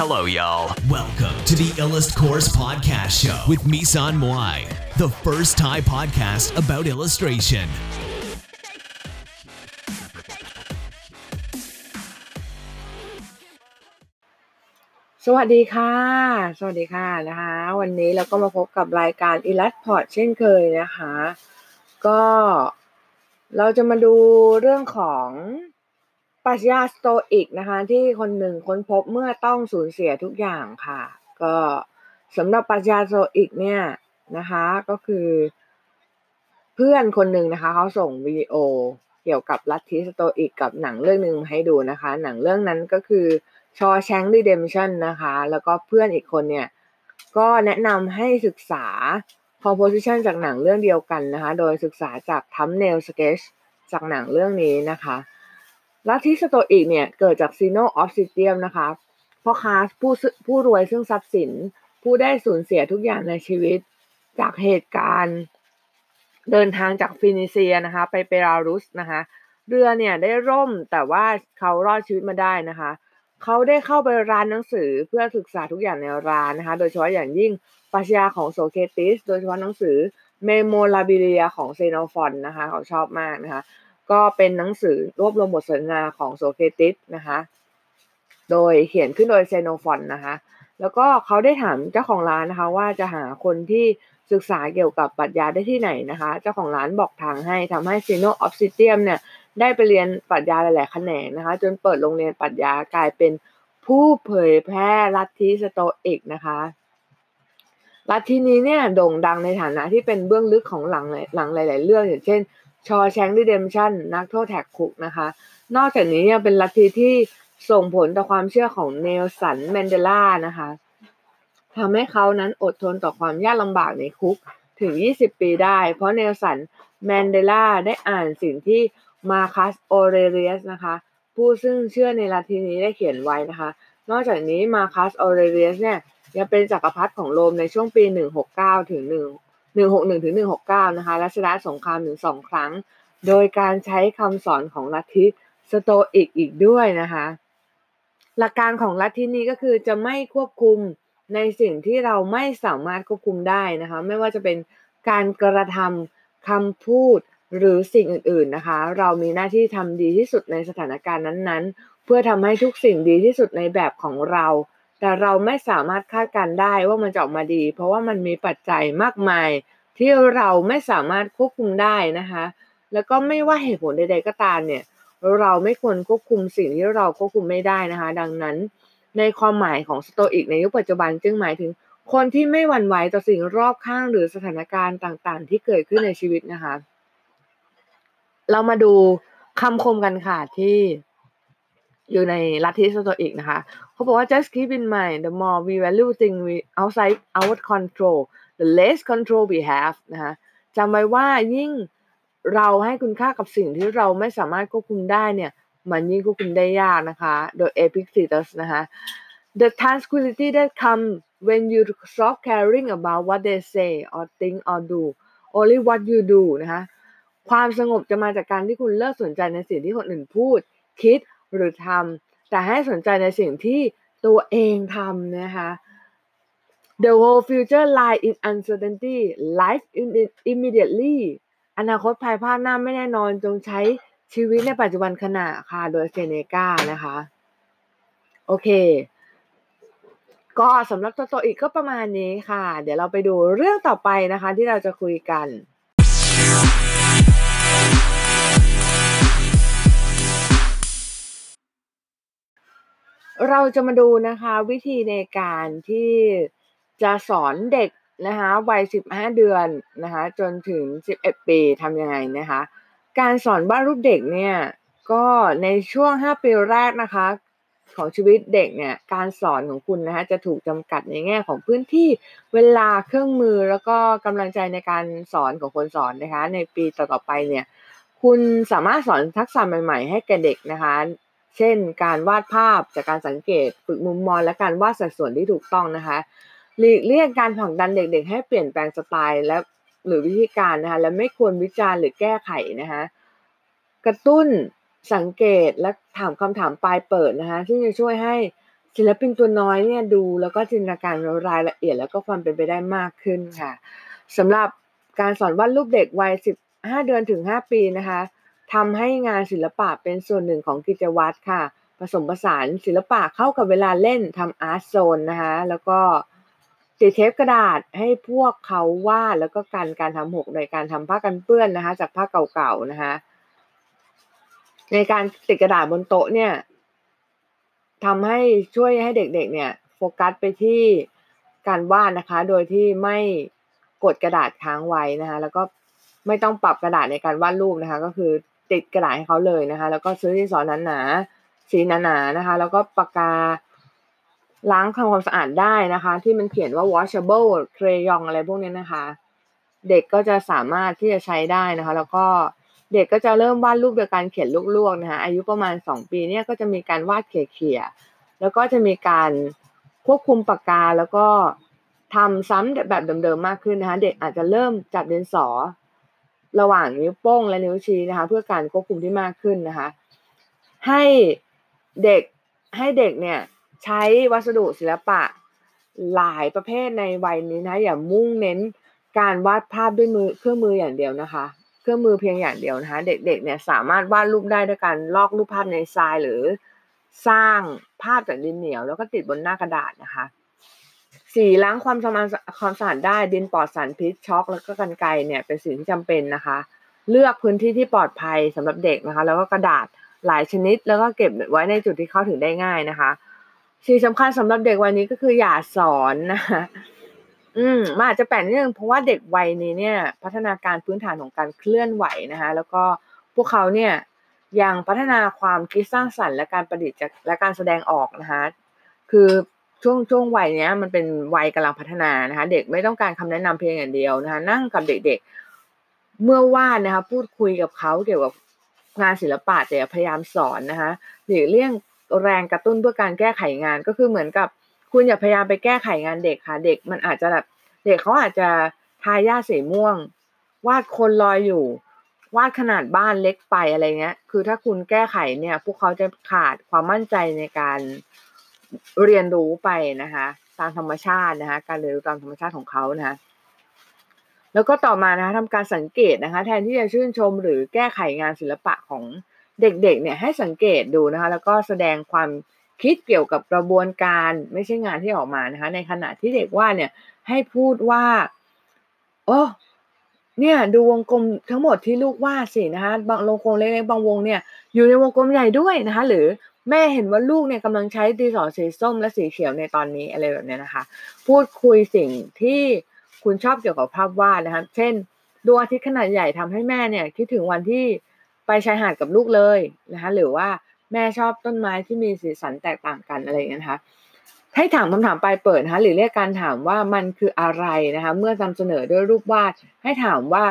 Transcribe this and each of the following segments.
Hello, y'all. Welcome to the Illust Course Podcast Show with Misan Moai, the first Thai podcast about illustration. สวัสดีค่ะ สวัสดีค่ะนะคะ วันนี้เราก็มาพบกับรายการ i l l u s t p o r t เช่นเคยนะคะ ก็เราจะมาดูเรื่องของ ปรัชญาสโตอิกนะคะ ที่คนหนึ่งค้นพบเมื่อต้องสูญเสียทุกอย่างค่ะ ก็สำหรับปรัชญาสโตอิกเนี่ยนะคะก็คือ เพื่อนคนหนึ่งนะคะเขาส่งวิดีโอเกี่ยวกับลัทธิสโตอิกกับหนังเรื่องหนึ่งมาให้ดูนะคะ หนังเรื่องนั้นก็คือ Shawshank Redemption นะคะ แล้วก็เพื่อนอีกคนเนี่ยก็แนะนำให้ศึกษา composition จากหนังเรื่องเดียวกันนะคะ โดยศึกษาจาก thumbnail sketch จากหนังเรื่องนี้นะคะ ลัทธิสโตอิกเนี่ยเกิดจาก Zeno of Citium นะคะพ่อค้าผู้ผู้รวยซึ่งทรัพย์สิน ผู้ได้สูญเสียทุกอย่างในชีวิต จากเหตุการณ์ เดินทางจากฟินิเซียนะคะ ไปเปรารุสนะคะ เรือเนี่ยได้ล่มแต่ว่าเขารอดชีวิตมาได้นะคะ เขาได้เข้าไปร้านหนังสือเพื่อศึกษาทุกอย่างในร้านนะคะ โดยเฉพาะอย่างยิ่งปรัชญาของโซเครติส โดยเฉพาะหนังสือMemorabilia ของเซโนฟอนนะคะ เขาชอบมากนะคะ ก็เป็นหนังสือรวบรวมบทสนทนาของโซเครติสนะคะ โดยเขียนขึ้นโดยเซโนฟอนนะคะ แล้วก็เขาได้ถามเจ้าของร้านนะคะว่าจะหาคนที่ศึกษาเกี่ยวกับปรัชญาได้ที่ไหนนะคะ เจ้าของร้านบอกทางให้ทำให้ Zeno of Citium เนี่ยได้ไปเรียนปรัชญาหลาย ๆ แขนงนะคะ จนเปิดโรงเรียนปรัชญากลายเป็นผู้เผยแพร่ลัทธิสโตอิกนะคะลัทธินี้เนี่ยโด่งดังในฐานะที่เป็นเบื้องลึกของหลังหลังหลาย ๆ เรื่องอย่างเช่น Shawshank Redemption นักโทษแหกคุกนะคะ นอกจากนี้ยังเป็นลัทธิที่ส่งผลต่อความเชื่อของเนลสันแมนเดลานะคะทำให้เขานั้นอดทนต่อความยากลำบากในคุกถึง 20 ปีได้ เพราะเนลสันแมนเดลาได้อ่านสิ่งที่มาคัสออเรเลียสนะคะ ผู้ซึ่งเชื่อในลัทธินี้ได้เขียนไว้นะคะ นอกจากนี้มาคัสออเรเลียสเนี่ยยังเป็นจักรพรรดิของโรมในช่วงปี 169 ถึง1 161ถึง169นะคะและชนะสงครามถึงสองครั้ง โดยการใช้คำสอนของลัทธิสโตอิกอีกด้วยนะคะหลักการของลัทธินี้ก็คือจะไม่ควบคุมในสิ่งที่เราไม่สามารถควบคุมได้นะคะไม่ว่าจะเป็นการกระทำคำพูดหรือสิ่งอื่นๆนะคะ เรามีหน้าที่ทำดีที่สุดในสถานการณ์นั้นๆ เพื่อทำให้ทุกสิ่งดีที่สุดในแบบของเรา แต่เราไม่สามารถคาดการได้ว่ามันจะออกมาดี เพราะว่ามันมีปัจจัยมากมาย ที่เราไม่สามารถควบคุมได้นะคะ แล้วก็ไม่ว่าเหตุผลใด ๆ ก็ตามเนี่ย เราไม่ควรควบคุมสิ่งที่เราควบคุมไม่ได้นะคะ ดังนั้นในความหมายของสโตอิกในยุคปัจจุบันจึงหมายถึง คนที่ไม่หวั่นไหวต่อสิ่งรอบข้างหรือสถานการณ์ต่างๆ ที่เกิดขึ้นในชีวิตนะคะ เรามาดูคำคมกันค่ะที่ อยู่ในลัทธิสโตอิกนะคะ เขาบอกว่า just keep in mind the more we value things we outside our control the less control we have นะคะจำไว้ว่ายิ่งเราให้คุณค่ากับสิ่งที่เราไม่สามารถควบคุมได้เนี่ย มันยิ่งควบคุมได้ยากนะคะ โดย Epictetus นะคะ the tranquility that come when you stop caring about what they say or think or do only what you do นะคะ ความสงบจะมาจากการที่คุณเลิกสนใจในสิ่งที่คนอื่นพูด คิด หรือทำแต่ให้สนใจในสิ่งที่ตัวเองทำนะคะ The whole future lie in uncertainty life in immediately อนาคตภายภาคหน้าไม่แน่นอนจงใช้ชีวิตในปัจจุบันขณะค่ะ โดยเซเนกานะคะ โอเค ก็สำหรับตัวโตอีกก็ประมาณนี้ค่ะ เดี๋ยวเราไปดูเรื่องต่อไปนะคะ ที่เราจะคุยกัน เราจะมาดูนะคะวิธีในการที่จะสอนเด็กนะคะวัย 15 เดือนนะคะจนถึง 11 ปีทำยังไงนะคะการสอนวาดรูปเด็กเนี่ยก็ในช่วง 5 ปีแรกนะคะของชีวิตเด็กเนี่ยการสอนของคุณนะคะจะถูกจำกัดในแง่ของพื้นที่เวลาเครื่องมือแล้วก็กำลังใจในการสอนของคนสอนนะคะในปีต่อๆไปเนี่ยคุณสามารถสอนทักษะใหม่ ๆ ให้แก่เด็กนะคะ เช่น การวาดภาพจากการสังเกตฝึกมุมมองและการวาดสัดส่วนที่ถูกต้องนะคะหลีกเลี่ยงการผลักดันเด็กๆ ให้เปลี่ยนแปลงสไตล์และหรือวิธีการนะคะและไม่ควรวิจารณ์หรือแก้ไขนะคะกระตุ้นสังเกตและถามคำถามปลายเปิดนะคะซึ่งจะช่วยให้ศิลปินตัวน้อยเนี่ยดูแล้วก็จินตนาการรายละเอียด แล้วก็ความเป็นไปได้มากขึ้นค่ะสำหรับการสอนวาดรูปเด็กวัย 15 เดือนถึง 5 ปีนะคะ ทำให้งานศิลปะเป็นส่วนหนึ่งของกิจวัตรค่ะ ผสมผสานศิลปะเข้ากับเวลาเล่นทำอาร์ตโซนนะคะแล้วก็ติดเทปกระดาษให้พวกเขาวาดแล้วก็การการทำหกโดยการทำผ้ากันเปื้อนนะคะ จากผ้าเก่าๆนะคะในการติดกระดาษบนโต๊ะเนี่ยทำให้ช่วยให้เด็กๆเนี่ยโฟกัสไปที่การวาดนะคะ โดยที่ไม่กดกระดาษค้างไว้นะคะ แล้วก็ไม่ต้องปรับกระดาษในการวาดรูปนะคะ ก็คือ ติดกระดาษให้เขาเลยนะคะ แล้วก็ซื้อที่สอนหนาๆสีหนาๆนะคะ แล้วก็ปากกาล้างทำความสะอาดได้นะคะ ที่มันเขียนว่า washable crayon อะไรพวกนี้นะคะ เด็กก็จะสามารถที่จะใช้ได้นะคะ แล้วก็เด็กก็จะเริ่มวาดรูปโดยการเขียนลวกๆนะคะอายุประมาณสองปีเนี่ยก็จะมีการวาดเขี่ยๆแล้วก็จะมีการควบคุมปากกาแล้วก็ทำซ้ำแบบเดิมๆมากขึ้นนะคะ เด็กอาจจะเริ่มจับดินสอ ระหว่างนิ้วโป้งและนิ้วชี้นะคะ เพื่อการควบคุมที่มากขึ้นนะคะ ให้เด็กให้เด็กเนี่ยใช้วัสดุศิลปะหลายประเภทในวัยนี้นะอย่ามุ่งเน้นการวาดภาพด้วยมือเครื่องมืออย่างเดียวนะคะ เครื่องมือเพียงอย่างเดียวนะคะ เด็กๆเนี่ยสามารถวาดรูปได้ด้วยการลอกรูปภาพในทรายหรือสร้างภาพจากดินเหนียว แล้วก็ติดบนหน้ากระดาษนะคะ สีล้างความสมานความสะอาดได้ดินปลอดสารพิษช็อก แล้วก็กันไกเนี่ยเป็นสิ่งที่จำเป็นนะคะ เลือกพื้นที่ที่ปลอดภัยสำหรับเด็กนะคะ แล้วก็กระดาษหลายชนิด แล้วก็เก็บไว้ในจุดที่เข้าถึงได้ง่ายนะคะสิ่งสำคัญสำหรับเด็กวัยนี้ก็คืออย่าสอนนะคะอืมมันอาจจะแปลกนิดนึงเพราะว่าเด็กวัยนี้เนี่ย พัฒนาการพื้นฐานของการเคลื่อนไหวนะคะ แล้วก็พวกเขาเนี่ยยังพัฒนาความคิดสร้างสรรค์และการประดิษฐ์และการแสดงออกนะคะ คือ ช่วงช่วงวัยเนี้ยมันเป็นวัยกำลังพัฒนานะคะ เด็กไม่ต้องการคำแนะนำเพียงอย่างเดียวนะคะ นั่งกับเด็กๆ เมื่อวาดนะคะ พูดคุยกับเขาเกี่ยวกับงานศิลปะแต่พยายามสอนนะคะหรือเลี่ยงแรงกระตุ้นเพื่อการแก้ไขงานก็คือเหมือนกับ คุณอย่าพยายามไปแก้ไขงานเด็กค่ะ เด็กมันอาจจะแบบเด็กเขาอาจจะทายาสีม่วง วาดคนลอยอยู่ วาดขนาดบ้านเล็กไปอะไรเงี้ย คือถ้าคุณแก้ไขเนี่ย พวกเขาจะขาดความมั่นใจในการ เรียนรู้ไปนะคะตามธรรมชาตินะคะการเรียนรู้ตามธรรมชาติของเขานะคะแล้วก็ต่อมานะคะทำการสังเกตนะคะ แทนที่จะชื่นชมหรือแก้ไขงานศิลปะของเด็กๆเนี่ยให้สังเกตดูนะคะ แล้วก็แสดงความคิดเกี่ยวกับกระบวนการไม่ใช่งานที่ออกมานะคะ ในขณะที่เด็กว่าเนี่ยให้พูดว่าโอ้เนี่ยดูวงกลมทั้งหมดที่ลูกวาดสินะคะบางวงกลมเล็กๆบางวงเนี่ยอยู่ในวงกลมใหญ่ด้วยนะคะ หรือ แม่เห็นว่าลูกเนี่ยกำลังใช้ดินสอสีส้มและสีเขียวในตอนนี้อะไรแบบนี้นะคะ พูดคุยสิ่งที่คุณชอบเกี่ยวกับภาพวาดนะคะเช่นดวงอาทิตย์ขนาดใหญ่ทำให้แม่เนี่ยคิดถึงวันที่ไปชายหาดกับลูกเลยนะคะหรือว่าแม่ชอบต้นไม้ที่มีสีสันแตกต่างกันอะไรอย่างนี้นะคะให้ถามคำถามปลายเปิดนะคะหรือเรียกการถามว่ามันคืออะไรนะคะ เมื่อนำเสนอด้วยรูปวาดให้ถามว่า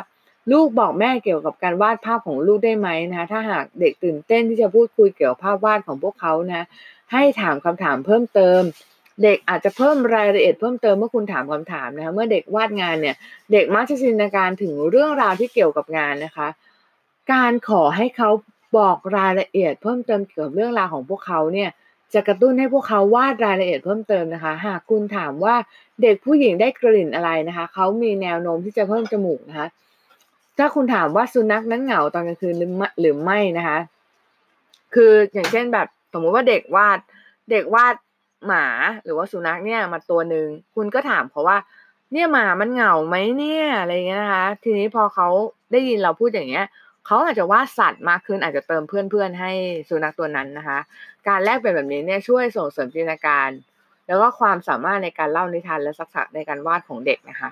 ลูกบอกแม่เกี่ยวกับการวาดภาพของลูกได้ไหมนะคะถ้าหากเด็กตื่นเต้นที่จะพูดคุยเกี่ยวกับภาพวาดของพวกเขานะให้ถามคำถามเพิ่มเติม เด็กอาจจะเพิ่มรายละเอียดเพิ่มเติมเมื่อคุณถามคำถามนะคะเมื่อเด็กวาดงานเนี่ยเด็กมักจะจินตนาการถึงเรื่องราวที่เกี่ยวกับงานนะคะ การขอให้เขาบอกรายละเอียดเพิ่มเติมเกี่ยวกับเรื่องราวของพวกเขาเนี่ยจะกระตุ้นให้พวกเขาวาดรายละเอียดเพิ่มเติมนะคะ หากคุณถามว่าเด็กผู้หญิงได้กลิ่นอะไรนะคะ เขามีแนวโน้มที่จะเพิ่มจมูกนะคะ ถ้าคุณถามว่าสุนัขนั้นเหงาตอนกลางคืนหรือหรือไม่นะคะ คืออย่างเช่นแบบสมมติว่าเด็กวาดเด็กวาดหมาหรือว่าสุนัขเนี่ยมาตัวหนึ่งคุณก็ถามเขาว่า เนี่ยหมามันเหงาไหมเนี่ยอะไรเงี้ยนะคะ ทีนี้พอเขาได้ยินเราพูดอย่างเงี้ยเขาอาจจะวาดสัตว์มากขึ้นอาจจะเติมเพื่อนๆให้สุนัขตัวนั้นนะคะ การแลกเปลี่ยนแบบนี้เนี่ยช่วยส่งเสริมจินตนาการ แล้วก็ความสามารถในการเล่านิทานและศักษะในการวาดของเด็กนะคะ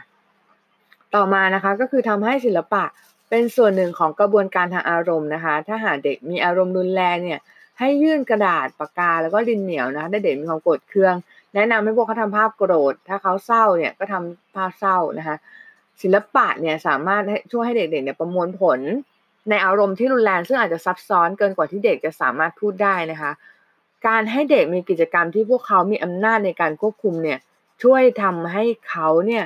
ต่อมานะคะก็คือทำให้ศิลปะเป็นส่วนหนึ่งของกระบวนการทางอารมณ์นะคะ ถ้าหากเด็กมีอารมณ์รุนแรงเนี่ยให้ยื่นกระดาษปากกาแล้วก็ดินเหนียวนะคะถ้าเด็กมีความโกรธเคือง แนะนำให้พวกเขาทำภาพโกรธ ถ้าเขาเศร้าเนี่ยก็ทำภาพเศร้านะคะศิลปะเนี่ยสามารถช่วยให้เด็กๆเนี่ยประมวลผลในอารมณ์ที่รุนแรงซึ่งอาจจะซับซ้อนเกินกว่าที่เด็กจะสามารถพูดได้นะคะ การให้เด็กมีกิจกรรมที่พวกเขามีอำนาจในการควบคุมเนี่ยช่วยทำให้เขาเนี่ย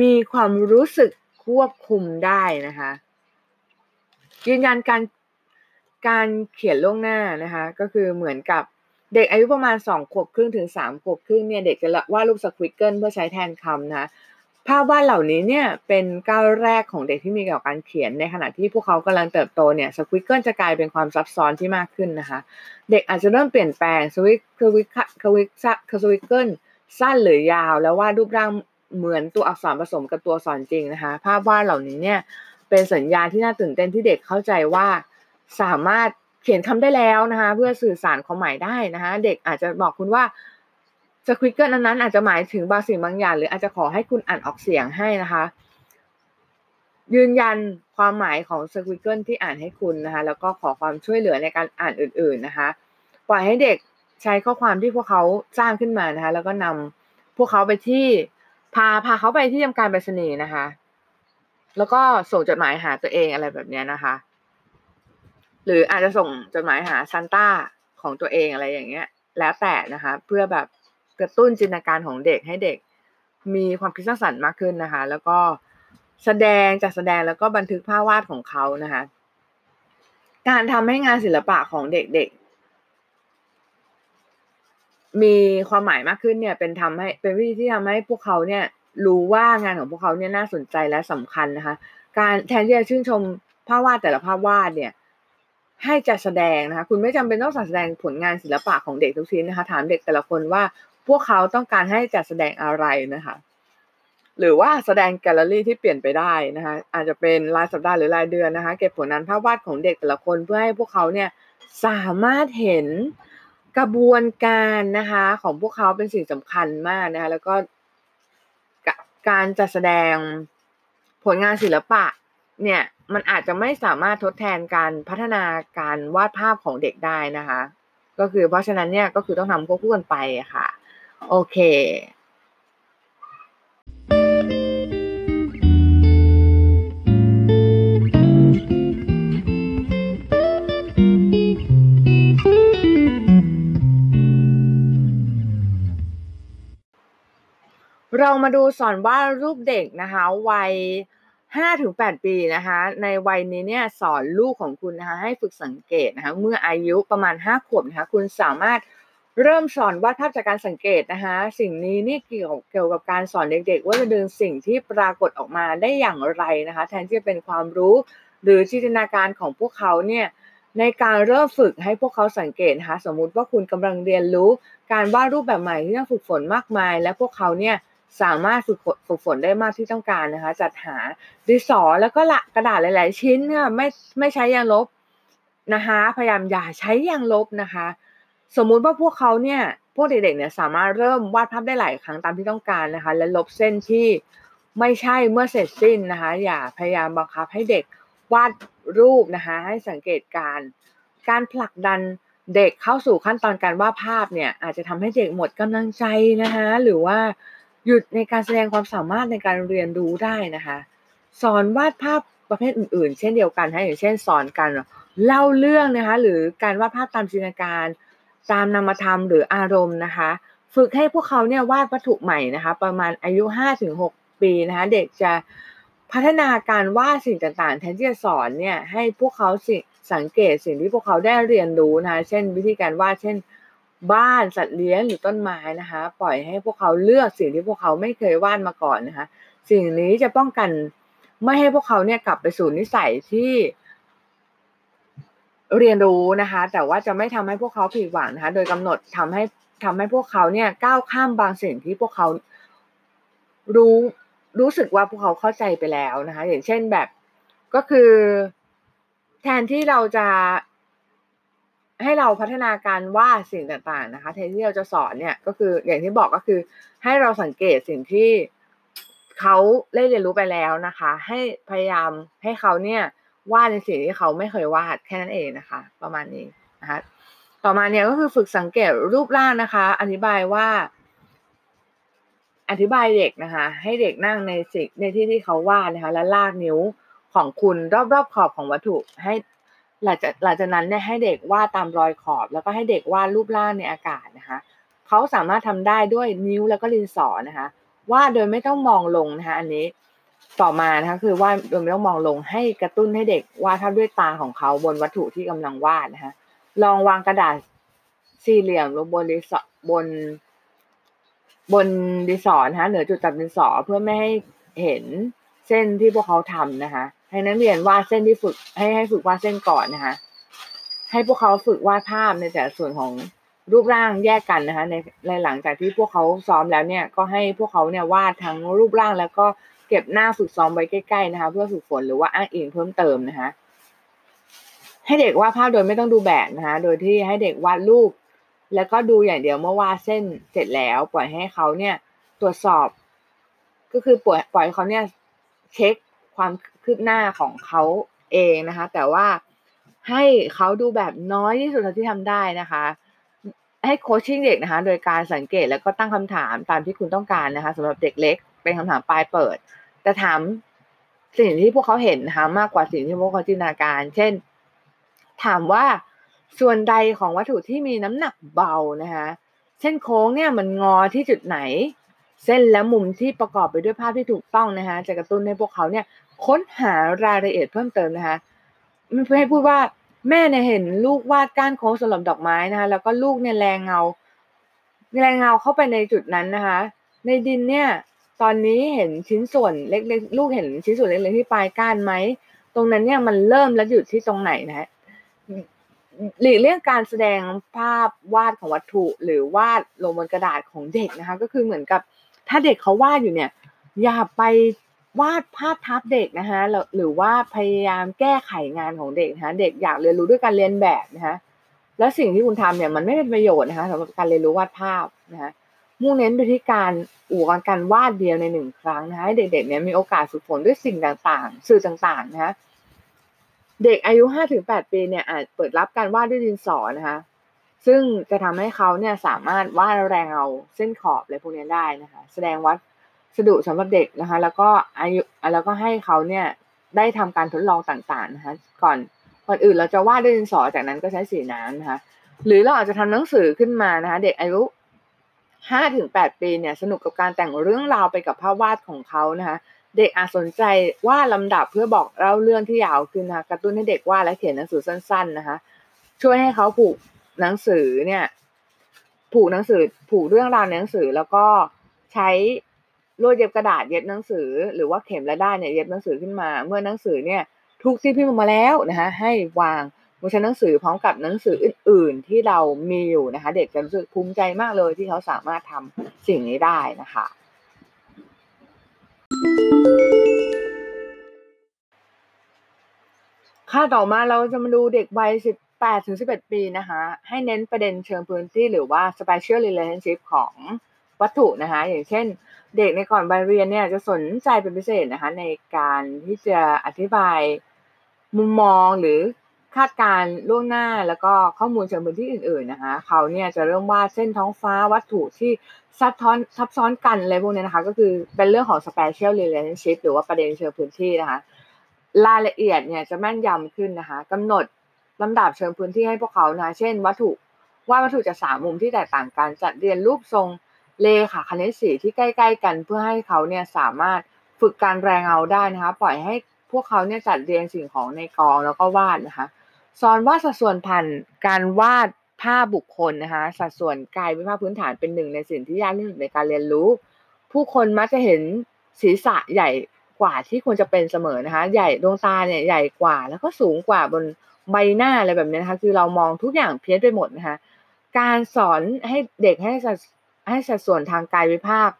มีความรู้สึกควบคุมได้นะคะยืนยันการการเขียนล่วงหน้านะคะก็คือเหมือนกับเด็กอายุประมาณสองขวบครึ่งถึงสามขวบครึ่งเนี่ยเด็กจะวาดรูป squiggle เพื่อใช้แทนคำนะภาพวาดเหล่านี้เนี่ยเป็นก้าวแรกของเด็กที่มีเกี่ยวกับการเขียนในขณะที่พวกเขากำลังเติบโตเนี่ย squiggle จะกลายเป็นความซับซ้อนที่มากขึ้นนะคะเด็กอาจจะเริ่มเปลี่ยนแปลงสวิกสวิกสวิก squiggle สั้นหรือยาว แล้ววาดรูปร่าง เหมือนตัวอักษรผสมกับตัวสอนจริงนะคะ ภาพวาดเหล่านี้เนี่ยเป็นสัญญาณที่น่าตื่นเต้นที่เด็กเข้าใจว่าสามารถเขียนคำได้แล้วนะคะ เพื่อสื่อสารความหมายได้นะคะ เด็กอาจจะบอกคุณว่าสควิกเกิลนั้นอาจจะหมายถึงบางสิ่งบางอย่าง หรืออาจจะขอให้คุณอ่านออกเสียงให้นะคะ ยืนยันความหมายของสควิกเกิลที่อ่านให้คุณนะคะ แล้วก็ขอความช่วยเหลือในการอ่านอื่น ๆนะคะปล่อยให้เด็กใช้ข้อความที่พวกเขาสร้างขึ้นมานะคะ แล้วก็นำพวกเขาไปที่ พาพาเขาไปที่ทำการไปรษณีย์นะคะ แล้วก็ส่งจดหมายหาตัวเองอะไรแบบนี้นะคะ หรืออาจจะส่งจดหมายหาซันต้าของตัวเองอะไรอย่างเงี้ย แล้วแต่นะคะ เพื่อแบบกระตุ้นจินตนาการของเด็กให้เด็กมีความคิดสร้างสรรค์มากขึ้นนะคะ แล้วก็แสดงจัดแสดงแล้วก็บันทึกภาพวาดของเขานะคะ การทำให้งานศิลปะของเด็ก มีความหมายมากขึ้นเนี่ยเป็นทำให้เป็นวิธีที่ทำให้พวกเขาเนี่ยรู้ว่างานของพวกเขาเนี่ยน่าสนใจและสำคัญนะคะ การแทนที่จะชื่นชมภาพวาดแต่ละภาพวาดเนี่ย ให้จัดแสดงนะคะ คุณไม่จำเป็นต้องแสดงผลงานศิลปะของเด็กทุกชิ้นนะคะ ถามเด็กแต่ละคนว่าพวกเขาต้องการให้จัดแสดงอะไรนะคะ หรือว่าแสดงแกลเลอรี่ที่เปลี่ยนไปได้นะคะ อาจจะเป็นรายสัปดาห์หรือรายเดือนนะคะ เก็บผลงานภาพวาดของเด็กแต่ละคนเพื่อให้พวกเขาเนี่ยสามารถเห็น กระบวนการนะคะของพวกเขาเป็นสิ่งสำคัญมากนะคะแล้วก็การจัดแสดงผลงานศิลปะเนี่ยมันอาจจะไม่สามารถทดแทนการพัฒนาการวาดภาพของเด็กได้นะคะ ก็คือเพราะฉะนั้นเนี่ยก็คือต้องทำควบคู่กันไปค่ะ โอเค เรามาดูสอนวาดรูปเด็กนะคะวัยห้าถึงแปดปีนะคะในวัยนี้เนี่ยสอนลูกของคุณนะคะให้ฝึกสังเกตนะคะเมื่ออายุประมาณห้าขวบนะคะคุณสามารถเริ่มสอนวาดภาพจากการสังเกตนะคะสิ่งนี้นี่เกี่ยวเกี่ยวกับการสอนเด็กๆ ว่าจะดึงสิ่งที่ปรากฏออกมาได้อย่างไรนะคะแทนที่จะเป็นความรู้หรือจินตนาการของพวกเขาเนี่ยในการเริ่มฝึกให้พวกเขาสังเกตนะคะสมมุติว่าคุณกำลังเรียนรู้การวาดรูปแบบใหม่ที่ต้องฝึกฝนมากมาย และพวกเขาเนี่ย สามารถฝึกฝึกฝนได้มากที่ต้องการนะคะ จัดหาดินสอแล้วก็ละกระดาษหลาย ๆ ชิ้นค่ะไม่ไม่ใช้ยางลบนะคะ พยายามอย่าใช้ยางลบนะคะ สมมุติว่าพวกเขาเนี่ยพวกเด็ก ๆ เนี่ยสามารถเริ่มวาดภาพได้หลายครั้งตามที่ต้องการนะคะ และลบเส้นที่ไม่ใช่เมื่อเสร็จสิ้นนะคะ อย่าพยายามบังคับให้เด็กวาดรูปนะคะ ให้สังเกตการ การผลักดันเด็กเข้าสู่ขั้นตอนการวาดภาพเนี่ย อาจจะทำให้เด็กหมดกำลังใจนะคะ หรือว่า หยุดในการแสดงความสามารถในการเรียนรู้ได้นะคะ สอนวาดภาพประเภทอื่น ๆ เช่นเดียวกันนะอย่างเช่น สอนการเล่าเรื่องนะคะ หรือการวาดภาพตามจินตนาการ ตามนามธรรมหรืออารมณ์นะคะ ฝึกให้พวกเขาเนี่ยวาดวัตถุใหม่นะคะ ประมาณอายุ 5-6 ปีนะคะ เด็กจะพัฒนาการวาดสิ่งต่างๆ แทนที่จะสอนเนี่ยให้พวกเขาส,สังเกตสิ่งที่พวกเขาได้เรียนรู้นะคะเช่น วิธีการวาดเช่น บ้านสัตว์เลี้ยงหรือต้นไม้นะคะ ปล่อยให้พวกเขาเลือกสิ่งที่พวกเขาไม่เคยวาดมาก่อนนะคะ สิ่งนี้จะป้องกันไม่ให้พวกเขาเนี่ยกลับไปสู่นิสัยที่เรียนรู้นะคะ แต่ว่าจะไม่ทำให้พวกเขาผิดหวังนะคะ โดยกำหนดทำให้ทำให้พวกเขาเนี่ยก้าวข้ามบางสิ่งที่พวกเขารู้รู้สึกว่าพวกเขาเข้าใจไปแล้วนะคะ อย่างเช่นแบบก็คือ แทนที่เราจะ ให้เราพัฒนาการวาดสิ่งต่างๆนะคะแทนที่เราจะสอนเนี่ยก็คืออย่างที่บอกก็คือ ให้เราสังเกตสิ่งที่เขาได้เรียนรู้ไปแล้วนะคะ ให้พยายามให้เขาเนี่ยวาดในสิ่งที่เขาไม่เคยวาดแค่นั้นเองนะคะ ประมาณนี้นะคะต่อมาเนี่ยก็คือฝึกสังเกตรูปร่างนะคะ อธิบายว่า อธิบายเด็กนะคะ ให้เด็กนั่งในสิ่งในที่ที่เขาวาดนะคะ และลากนิ้วของคุณรอบๆขอบของวัตถุให้ หลังจากหลังจากนั้นเนี่ยให้เด็กวาดตามรอยขอบ แล้วก็ให้เด็กวาดรูปร่างในอากาศนะคะเขาสามารถทำได้ด้วยนิ้วแล้วก็ดินสอนะคะวาดโดยไม่ต้องมองลงนะคะอันนี้ต่อมานะคะคือวาดโดยไม่ต้องมองลงให้กระตุ้นให้เด็กวาดภาพด้วยตาของเขาบนวัตถุที่กำลังวาดนะคะลองวางกระดาษสี่เหลี่ยมลงบนดิสบน บนดิสอนะคะเหนือจุดจับดินสอเพื่อไม่ให้เห็นเส้นที่พวกเขาทำนะคะ ให้นักเรียนวาดเส้นที่ฝึก ให้ให้ฝึกวาดเส้นก่อนนะคะ ให้พวกเขาฝึกวาดภาพในแต่ส่วนของรูปร่างแยกกันนะคะในในหลังจากที่พวกเขาซ้อมแล้วเนี่ยก็ให้พวกเขาเนี่ยวาดทั้งรูปร่างแล้วก็เก็บหน้าฝึกซ้อมไว้ใกล้ๆนะคะ เพื่อฝึกฝนหรือว่าอ้างอิงเพิ่มเติมนะคะ ให้เด็กวาดภาพโดยไม่ต้องดูแบบนะคะ โดยที่ให้เด็กวาดรูป แล้วก็ดูอย่างเดียวเมื่อวาดเส้นเสร็จแล้ว ปล่อยให้เขาเนี่ยตรวจสอบ ก็คือปล่อยปล่อยเขาเนี่ยเช็ค ความคืบหน้าของเขาเองนะคะ แต่ว่าให้เขาดูแบบน้อยที่สุดเท่าที่ทำได้นะคะ ให้โคชชิ่งเด็กนะคะ โดยการสังเกตแล้วก็ตั้งคำถามตามที่คุณต้องการนะคะสำหรับเด็กเล็ก เป็นคำถามปลายเปิด แต่ถามสิ่งที่พวกเขาเห็นนะคะมากกว่าสิ่งที่พวกเขาจินตนาการ เช่น ถามว่าส่วนใดของวัตถุที่มีน้ำหนักเบานะคะเส้นโค้งเนี่ยมันงอที่จุดไหน เส้นและมุมที่ประกอบไปด้วยภาพที่ถูกต้องนะคะ จะกระตุ้นให้พวกเขาเนี่ย ค้นหารายละเอียดเพิ่มเติมนะคะมันเพื่อให้พูดว่าแม่เนี่ยเห็นลูกวาดก้านโค้งสำหรับดอกไม้นะคะ แล้วก็ลูกเนี่ยแรงเงาแรงเงาเข้าไปในจุดนั้นนะคะ ในดินเนี่ย ตอนนี้เห็นชิ้นส่วนเล็กๆลูกเห็นชิ้นส่วนเล็กๆที่ปลายก้านไหมตรงนั้นเนี่ยมันเริ่มและหยุดที่ตรงไหนนะฮะหลีกเลี่ยงการแสดงภาพวาดของวัตถุ หรือวาดลงบนกระดาษของเด็กนะคะ ก็คือเหมือนกับถ้าเด็กเขาวาดอยู่เนี่ย อย่าไป วาดภาพทับเด็กนะคะหรือว่าพยายามแก้ไขงานของเด็กนะคะเด็กอยากเรียนรู้ด้วยการเรียนแบบนะคะแล้วสิ่งที่คุณทำเนี่ยมันไม่เป็นประโยชน์นะคะสำหรับการเรียนรู้วาดภาพนะคะมุ่งเน้นไปที่การอุปกรณ์การวาดเดียวในหนึ่งครั้งนะคะให้เด็กๆเนี่ยมีโอกาสฝึกฝนด้วยสิ่งต่างๆ สื่อต่างๆนะคะเด็กอายุห้าถึงแปดปีเนี่ยอาจเปิดรับการวาดด้วยดินสอนะคะซึ่งจะทำให้เขาเนี่ยสามารถวาดแรงเอาเส้นขอบอะไรพวกนี้ได้นะคะ แสดงวัด สดุสำหรับเด็กนะคะ แล้วก็อายุแล้วก็ให้เขาเนี่ยได้ทำการทดลองต่างๆนะคะ ก่อนก่อนอื่นเราจะวาดด้วยดินสอจากนั้นก็ใช้สีน้ำนะคะ หรือเราอาจจะทำหนังสือขึ้นมานะคะ เด็กอายุห้าถึงแปดปีเนี่ย สนุกกับการแต่งเรื่องราวไปกับภาพวาดของเขานะคะ เด็กอาจสนใจว่าลำดับเพื่อบอกเล่าเรื่องที่ยาวขึ้นนะคะกระตุ้นให้เด็กวาดและเขียนหนังสือสั้น ๆนะคะ ช่วยให้เขาผูกหนังสือเนี่ย ผูกหนังสือผูกเรื่องราวในหนังสือแล้วก็ใช้ ลวดเย็บกระดาษเย็บหนังสือ หรือว่าเข็มและด้านเนี่ยเย็บหนังสือขึ้นมา เมื่อหนังสือเนี่ยทุกที่พิมพ์มาแล้วนะคะให้วางบนชั้นหนังสือพร้อมกับหนังสืออื่น ๆ ที่เรามีอยู่นะคะ เด็กจะรู้สึกภูมิใจมากเลยที่เขาสามารถทำสิ่งนี้ได้นะคะ ค่ะต่อมาเราจะมาดูเด็กวัย18ถึง11ปีนะคะ ให้เน้นประเด็นเชิงพื้นที่หรือว่า special relationship ของวัตถุนะคะ อย่างเช่น เด็กในก่อนวัยเรียนเนี่ยจะสนใจเป็นพิเศษนะคะในการที่จะอธิบายมุมมองหรือคาดการล่วงหน้าแล้วก็ข้อมูลเชิงพื้นที่อื่นๆนะคะเขาเนี่ยจะเริ่มวาดเส้นท้องฟ้าวัตถุที่ซับซ้อนซับซ้อนกันอะไรพวกนี้นะคะ ก็คือเป็นเรื่องของ special relationship หรือว่าประเด็นเชิงพื้นที่นะคะ รายละเอียดเนี่ยจะแม่นยำขึ้นนะคะกำหนดลำดับเชิงพื้นที่ให้พวกเขานะเช่น วัตถุวาดวัตถุจากสามมุมที่แตกต่างกันจัดเรียนรูปทรง เลขาคณิตสีที่ใกล้ๆกันเพื่อให้เขาเนี่ยสามารถฝึกการแรงเงาได้นะคะปล่อยให้พวกเขาเนี่ยจัดเรียงสิ่งของในกองแล้วก็วาดนะคะสอนวาดสัดส่วนผ่านการวาดภาพบุคคลนะคะสัดส่วนกายเป็นภาพพื้นฐานเป็นหนึ่งในสิ่งที่ยากที่สุดในการเรียนรู้ ผู้คนมักจะเห็นศีรษะใหญ่กว่าที่ควรจะเป็นเสมอนะคะ ใหญ่ดวงตาเนี่ยใหญ่กว่า แล้วก็สูงกว่าบนใบหน้าอะไรแบบนี้นะคะ คือเรามองทุกอย่างเพี้ยนไปหมดนะคะ การสอนให้เด็กให้สัด ให้สัดส่วนทางกายวิภาค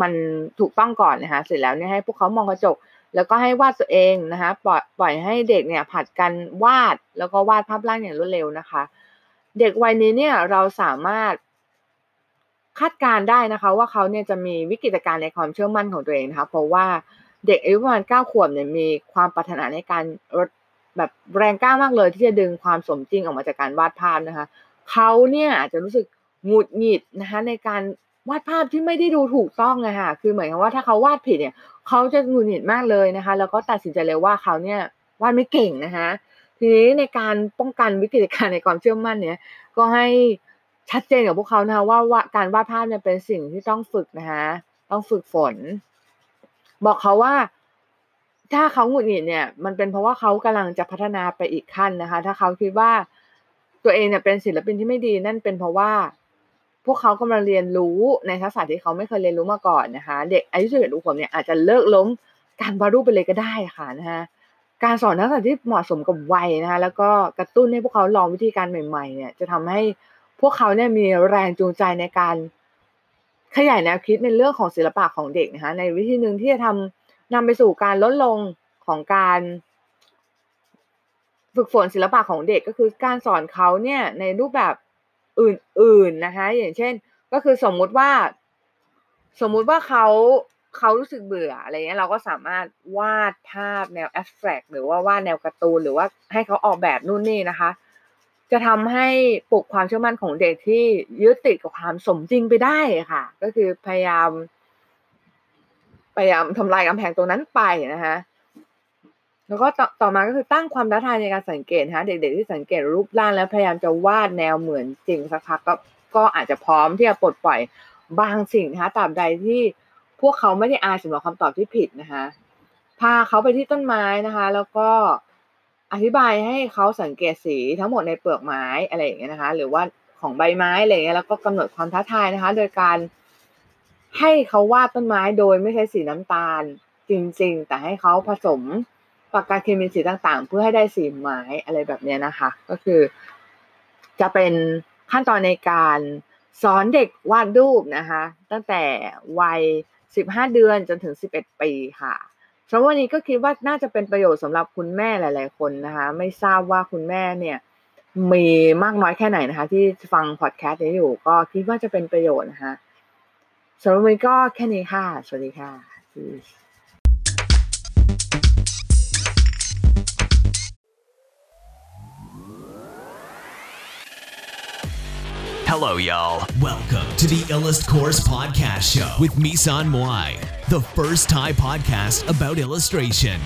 มันถูกต้องก่อนนะคะเสร็จแล้วเนี่ยให้พวกเขามองกระจก แล้วก็ให้วาดตัวเองนะคะปล่อยปล่อยให้เด็กเนี่ยผัดกันวาดแล้วก็วาดภาพร่างอย่างรวดเร็วนะคะ เด็กวัยนี้เนี่ยเราสามารถคาดการได้นะคะว่าเขาเนี่ยจะมีวิกฤตการณ์ในความเชื่อมั่นของตัวเองนะคะเพราะว่าเด็กอายุประมาณเก้าขวบเนี่ยมีความปรารถนาในการแบบแรงกล้ามากเลยที่จะดึงความสมจริงออกมาจากการวาดภาพนะคะเขาเนี่ยอาจจะรู้สึก หงุดหงิดนะคะในการวาดภาพที่ไม่ได้ดูถูกต้องนะคะคือเหมือนกับว่าถ้าเขาวาดผิดเนี่ยเขาจะหงุดหงิดมากเลยนะคะ แล้วก็ตัดสินใจเลยว่าเขาเนี่ยวาดไม่เก่งนะคะทีนี้ในการป้องกันวิกฤตการณ์ในความเชื่อมั่นเนี่ย ก็ให้ชัดเจนกับพวกเขานะคะว่าว่าการวาดภาพเนี่ยเป็นสิ่งที่ต้องฝึกนะคะต้องฝึกฝน บอกเขาว่า ถ้าเขาหงุดหงิดเนี่ย มันเป็นเพราะว่าเขากำลังจะพัฒนาไปอีกขั้นนะคะ ถ้าเขาคิดว่าตัวเองเนี่ยเป็นศิลปินที่ไม่ดีนั่นเป็นเพราะว่า พวกเขากำลังเรียนรู้ในทักษะที่เขาไม่เคยเรียนรู้มาก่อนนะคะ เด็กอายุสิบเอ็ดขวบเนี่ยอาจจะเลิกล้มการวาดรูปไปเลยก็ได้ค่ะนะคะการสอนทักษะที่เหมาะสมกับวัยนะคะแล้วก็กระตุ้นให้พวกเขาลองวิธีการใหม่ๆ เนี่ย จะทำให้พวกเขาเนี่ยมีแรงจูงใจในการขยายแนวคิดในเรื่องของศิลปะของเด็กนะคะในวิธีหนึ่งที่จะทำนำไปสู่การลดลงของการ ฝึกฝนศิลปะของเด็กก็คือการสอนเขาเนี่ยในรูปแบบ อื่น ๆนะคะ อย่างเช่น ก็คือสมมุติว่า สมมุติว่าเขาเขารู้สึกเบื่ออะไรเงี้ยเราก็สามารถวาดภาพแนวแอบสแตรกหรือว่าวาดแนวการ์ตูนหรือว่าให้เขาออกแบบนู่นนี่นะคะ จะทำให้ปลุกความเชื่อมั่นของเด็กที่ยึดติดกับความสมจริงไปได้ค่ะ ก็คือพยายามพยายามทำลายกำแพงตรงนั้นไปนะคะ แล้วก็ต่อตอมาก็คือตั้งความท้าทายในการสังเกตนะคะเด็กๆที่สังเกตรูปร่างแล้วพยายามจะวาดแนวเหมือนจริงสักพักก็ก็อาจจะพร้อมที่จะปลดปล่อยบางสิ่งนะคะตราบใดที่พวกเขาไม่ได้อายสำหรับคำตอบที่ผิดนะคะพาเขาไปที่ต้นไม้นะคะ แล้วก็อธิบายให้เขาสังเกตสีทั้งหมดในเปลือกไม้อะไรอย่างเงี้ยนะคะ หรือว่าของใบไม้อะไรเงี้ยแล้วก็กำหนดความท้าทายนะคะ โดยการให้เขาวาดต้นไม้โดยไม่ใช้สีน้ำตาลจริง ๆ แต่ให้เขาผสม ปากกาเคมีสีต่างๆ เพื่อให้ได้สีไม้อะไรแบบนี้นะคะ ก็คือ จะเป็นขั้นตอนในการสอนเด็กวาดรูปนะคะ ตั้งแต่วัย 15 เดือนจนถึง 11 ปีค่ะสำหรับวันนี้ก็คิดว่าน่าจะเป็นประโยชน์สำหรับคุณแม่หลาย ๆ คนนะคะ ไม่ทราบว่าคุณแม่เนี่ยมีมากน้อยแค่ไหนนะคะ ที่ฟังพอดแคสต์นี้อยู่ก็คิดว่าจะเป็นประโยชน์นะคะสำหรับวันนี้ก็แค่นี้ค่ะ สวัสดีค่ะ Hello, y'all. Welcome to the Illust Course Podcast Show with Misan Moai, the first Thai podcast about illustration.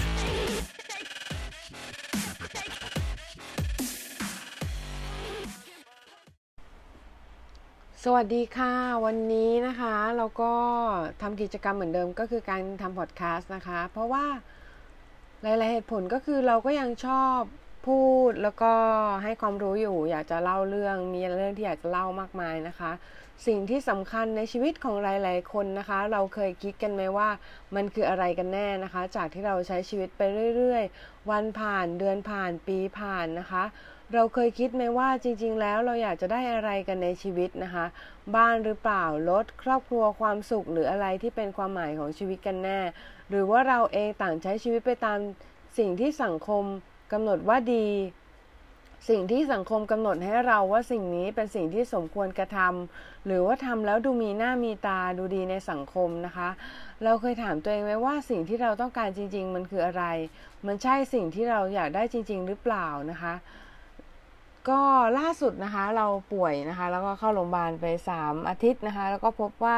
สวัสดีค่ะ วันนี้นะคะเราก็ทำกิจกรรมเหมือนเดิมก็คือการทำพอดแคสต์นะคะ เพราะว่าหลาย ๆ เหตุผลก็คือเราก็ยังชอบ พูดแล้วก็ให้ความรู้อยู่ อยากจะเล่าเรื่องมีเรื่องที่อยากจะเล่ามากมายนะคะ สิ่งที่สำคัญในชีวิตของหลาย ๆ คนนะคะ เราเคยคิดกันไหมว่ามันคืออะไรกันแน่นะคะ จากที่เราใช้ชีวิตไปเรื่อย ๆ วันผ่านเดือนผ่านปีผ่านนะคะเราเคยคิดไหมว่าจริง ๆ แล้วเราอยากจะได้อะไรกันในชีวิตนะคะ บ้านหรือเปล่ารถครอบครัวความสุขหรืออะไรที่เป็นความหมายของชีวิตกันแน่ หรือว่าเราเองต่างใช้ชีวิตไปตามสิ่งที่สังคม กำหนดว่าดี สิ่งที่สังคมกำหนดให้เราว่าสิ่งนี้เป็นสิ่งที่สมควรกระทำหรือว่าทำแล้วดูมีหน้ามีตาดูดีในสังคมนะคะ เราเคยถามตัวเองไหมว่าสิ่งที่เราต้องการจริง ๆ มันคืออะไร มันใช่สิ่งที่เราอยากได้จริง ๆ หรือเปล่านะคะก็ล่าสุดนะคะเราป่วยนะคะ แล้วก็เข้าโรงพยาบาลไป 3 อาทิตย์นะคะ แล้วก็พบว่า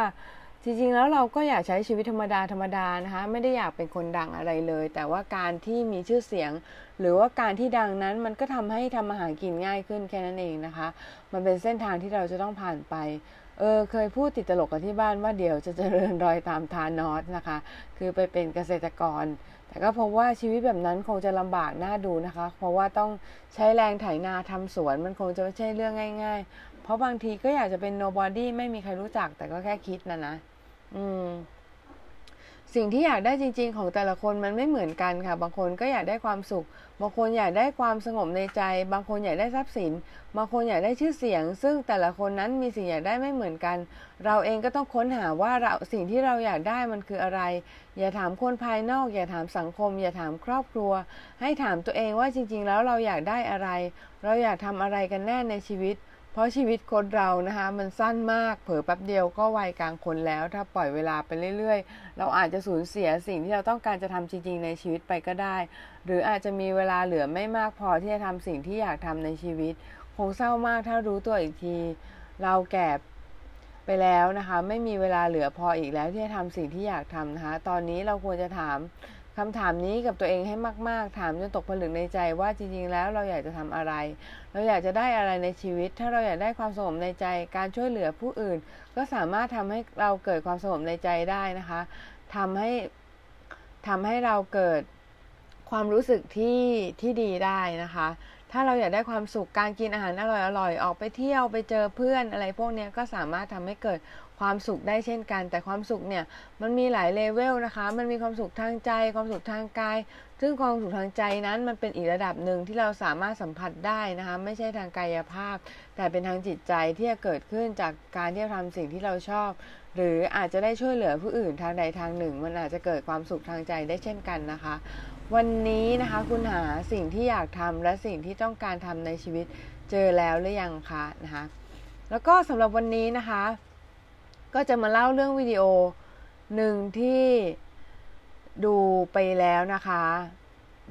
จริงๆแล้วเราก็อยากใช้ชีวิตธรรมดาธรรมดานะคะไม่ได้อยากเป็นคนดังอะไรเลย แต่ว่าการที่มีชื่อเสียง หรือว่าการที่ดังนั้นมันก็ทำให้ทำมาหารกินง่ายขึ้นแค่นั้นเองนะคะ มันเป็นเส้นทางที่เราจะต้องผ่านไปเออเคยพูดติดตลกกับที่บ้านว่าเดี๋ยวจะเจริญรอยตามทานอสนะคะ คือไปเป็นเกษตรกร แต่ก็พบว่าชีวิตแบบนั้นคงจะลำบากน่าดูนะคะ เพราะว่าต้องใช้แรงไถนาทำสวนมันคงจะไม่ใช่เรื่องง่าย ๆ เพราะบางทีก็อยากจะเป็น nobody ไม่มีใครรู้จักแต่ก็แค่คิดนะนะ อืมสิ่งที่อยากได้จริง ๆ ของแต่ละคนมันไม่เหมือนกันค่ะ บางคนก็อยากได้ความสุข บางคนอยากได้ความสงบในใจ บางคนอยากได้ทรัพย์สิน บางคนอยากได้ชื่อเสียง ซึ่งแต่ละคนนั้นมีสิ่งอยากได้ไม่เหมือนกัน เราเองก็ต้องค้นหาว่าเราสิ่งที่เราอยากได้มันคืออะไร อย่าถามคนภายนอก อย่าถามสังคม อย่าถามครอบครัว ให้ถามตัวเองว่าจริง ๆ แล้วเราอยากได้อะไร เราอยากทำอะไรกันแน่ในชีวิต เพราะชีวิตคนเรานะคะมันสั้นมากเผลอแป๊บเดียวก็วัยกลางคนแล้ว ถ้าปล่อยเวลาไปเรื่อย ๆ เราอาจจะสูญเสียสิ่งที่เราต้องการจะทำจริง ๆ ในชีวิตไปก็ได้ หรืออาจจะมีเวลาเหลือไม่มากพอที่จะทำสิ่งที่อยากทำในชีวิต คงเศร้ามากถ้ารู้ตัวอีกที เราแก่ไปแล้วนะคะ ไม่มีเวลาเหลือพออีกแล้วที่จะทำสิ่งที่อยากทำนะคะ ตอนนี้เราควรจะถาม คำถามนี้กับตัวเองให้มาก ๆ ถามจนตกผลึกในใจว่าจริง ๆ แล้วเราอยากจะทำอะไร เราอยากจะได้อะไรในชีวิต ถ้าเราอยากได้ความสงบในใจ การช่วยเหลือผู้อื่น ก็สามารถทำให้เราเกิดความสงบในใจได้นะคะทำให้ทำให้เราเกิดความรู้สึกที่ที่ดีได้นะคะ ถ้าเราอยากได้ความสุขการกินอาหารอร่อยๆออกไปเที่ยวไปเจอเพื่อนอะไรพวกนี้ก็สามารถทำให้เกิดความสุขได้เช่นกัน แต่ความสุขเนี่ยมันมีหลายเลเวลนะคะ มันมีความสุขทางใจ ความสุขทางกาย ซึ่งความสุขทางใจนั้นมันเป็นอีกระดับหนึ่งที่เราสามารถสัมผัสได้นะคะ ไม่ใช่ทางกายภาพ แต่เป็นทางจิตใจที่จะเกิดขึ้นจากการที่ทำสิ่งที่เราชอบ หรืออาจจะได้ช่วยเหลือผู้อื่นทางใดทางหนึ่ง มันอาจจะเกิดความสุขทางใจได้เช่นกันนะคะ วันนี้นะคะคุณหาสิ่งที่อยากทำและสิ่งที่ต้องการทำในชีวิตเจอแล้วหรือยังคะนะคะ แล้วก็สำหรับวันนี้นะคะ ก็จะมาเล่าเรื่องวิดีโอหนึ่งที่ดูไปแล้วนะคะ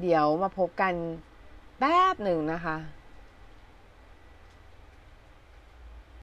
เดี๋ยวมาพบกันแป๊บหนึ่งนะคะ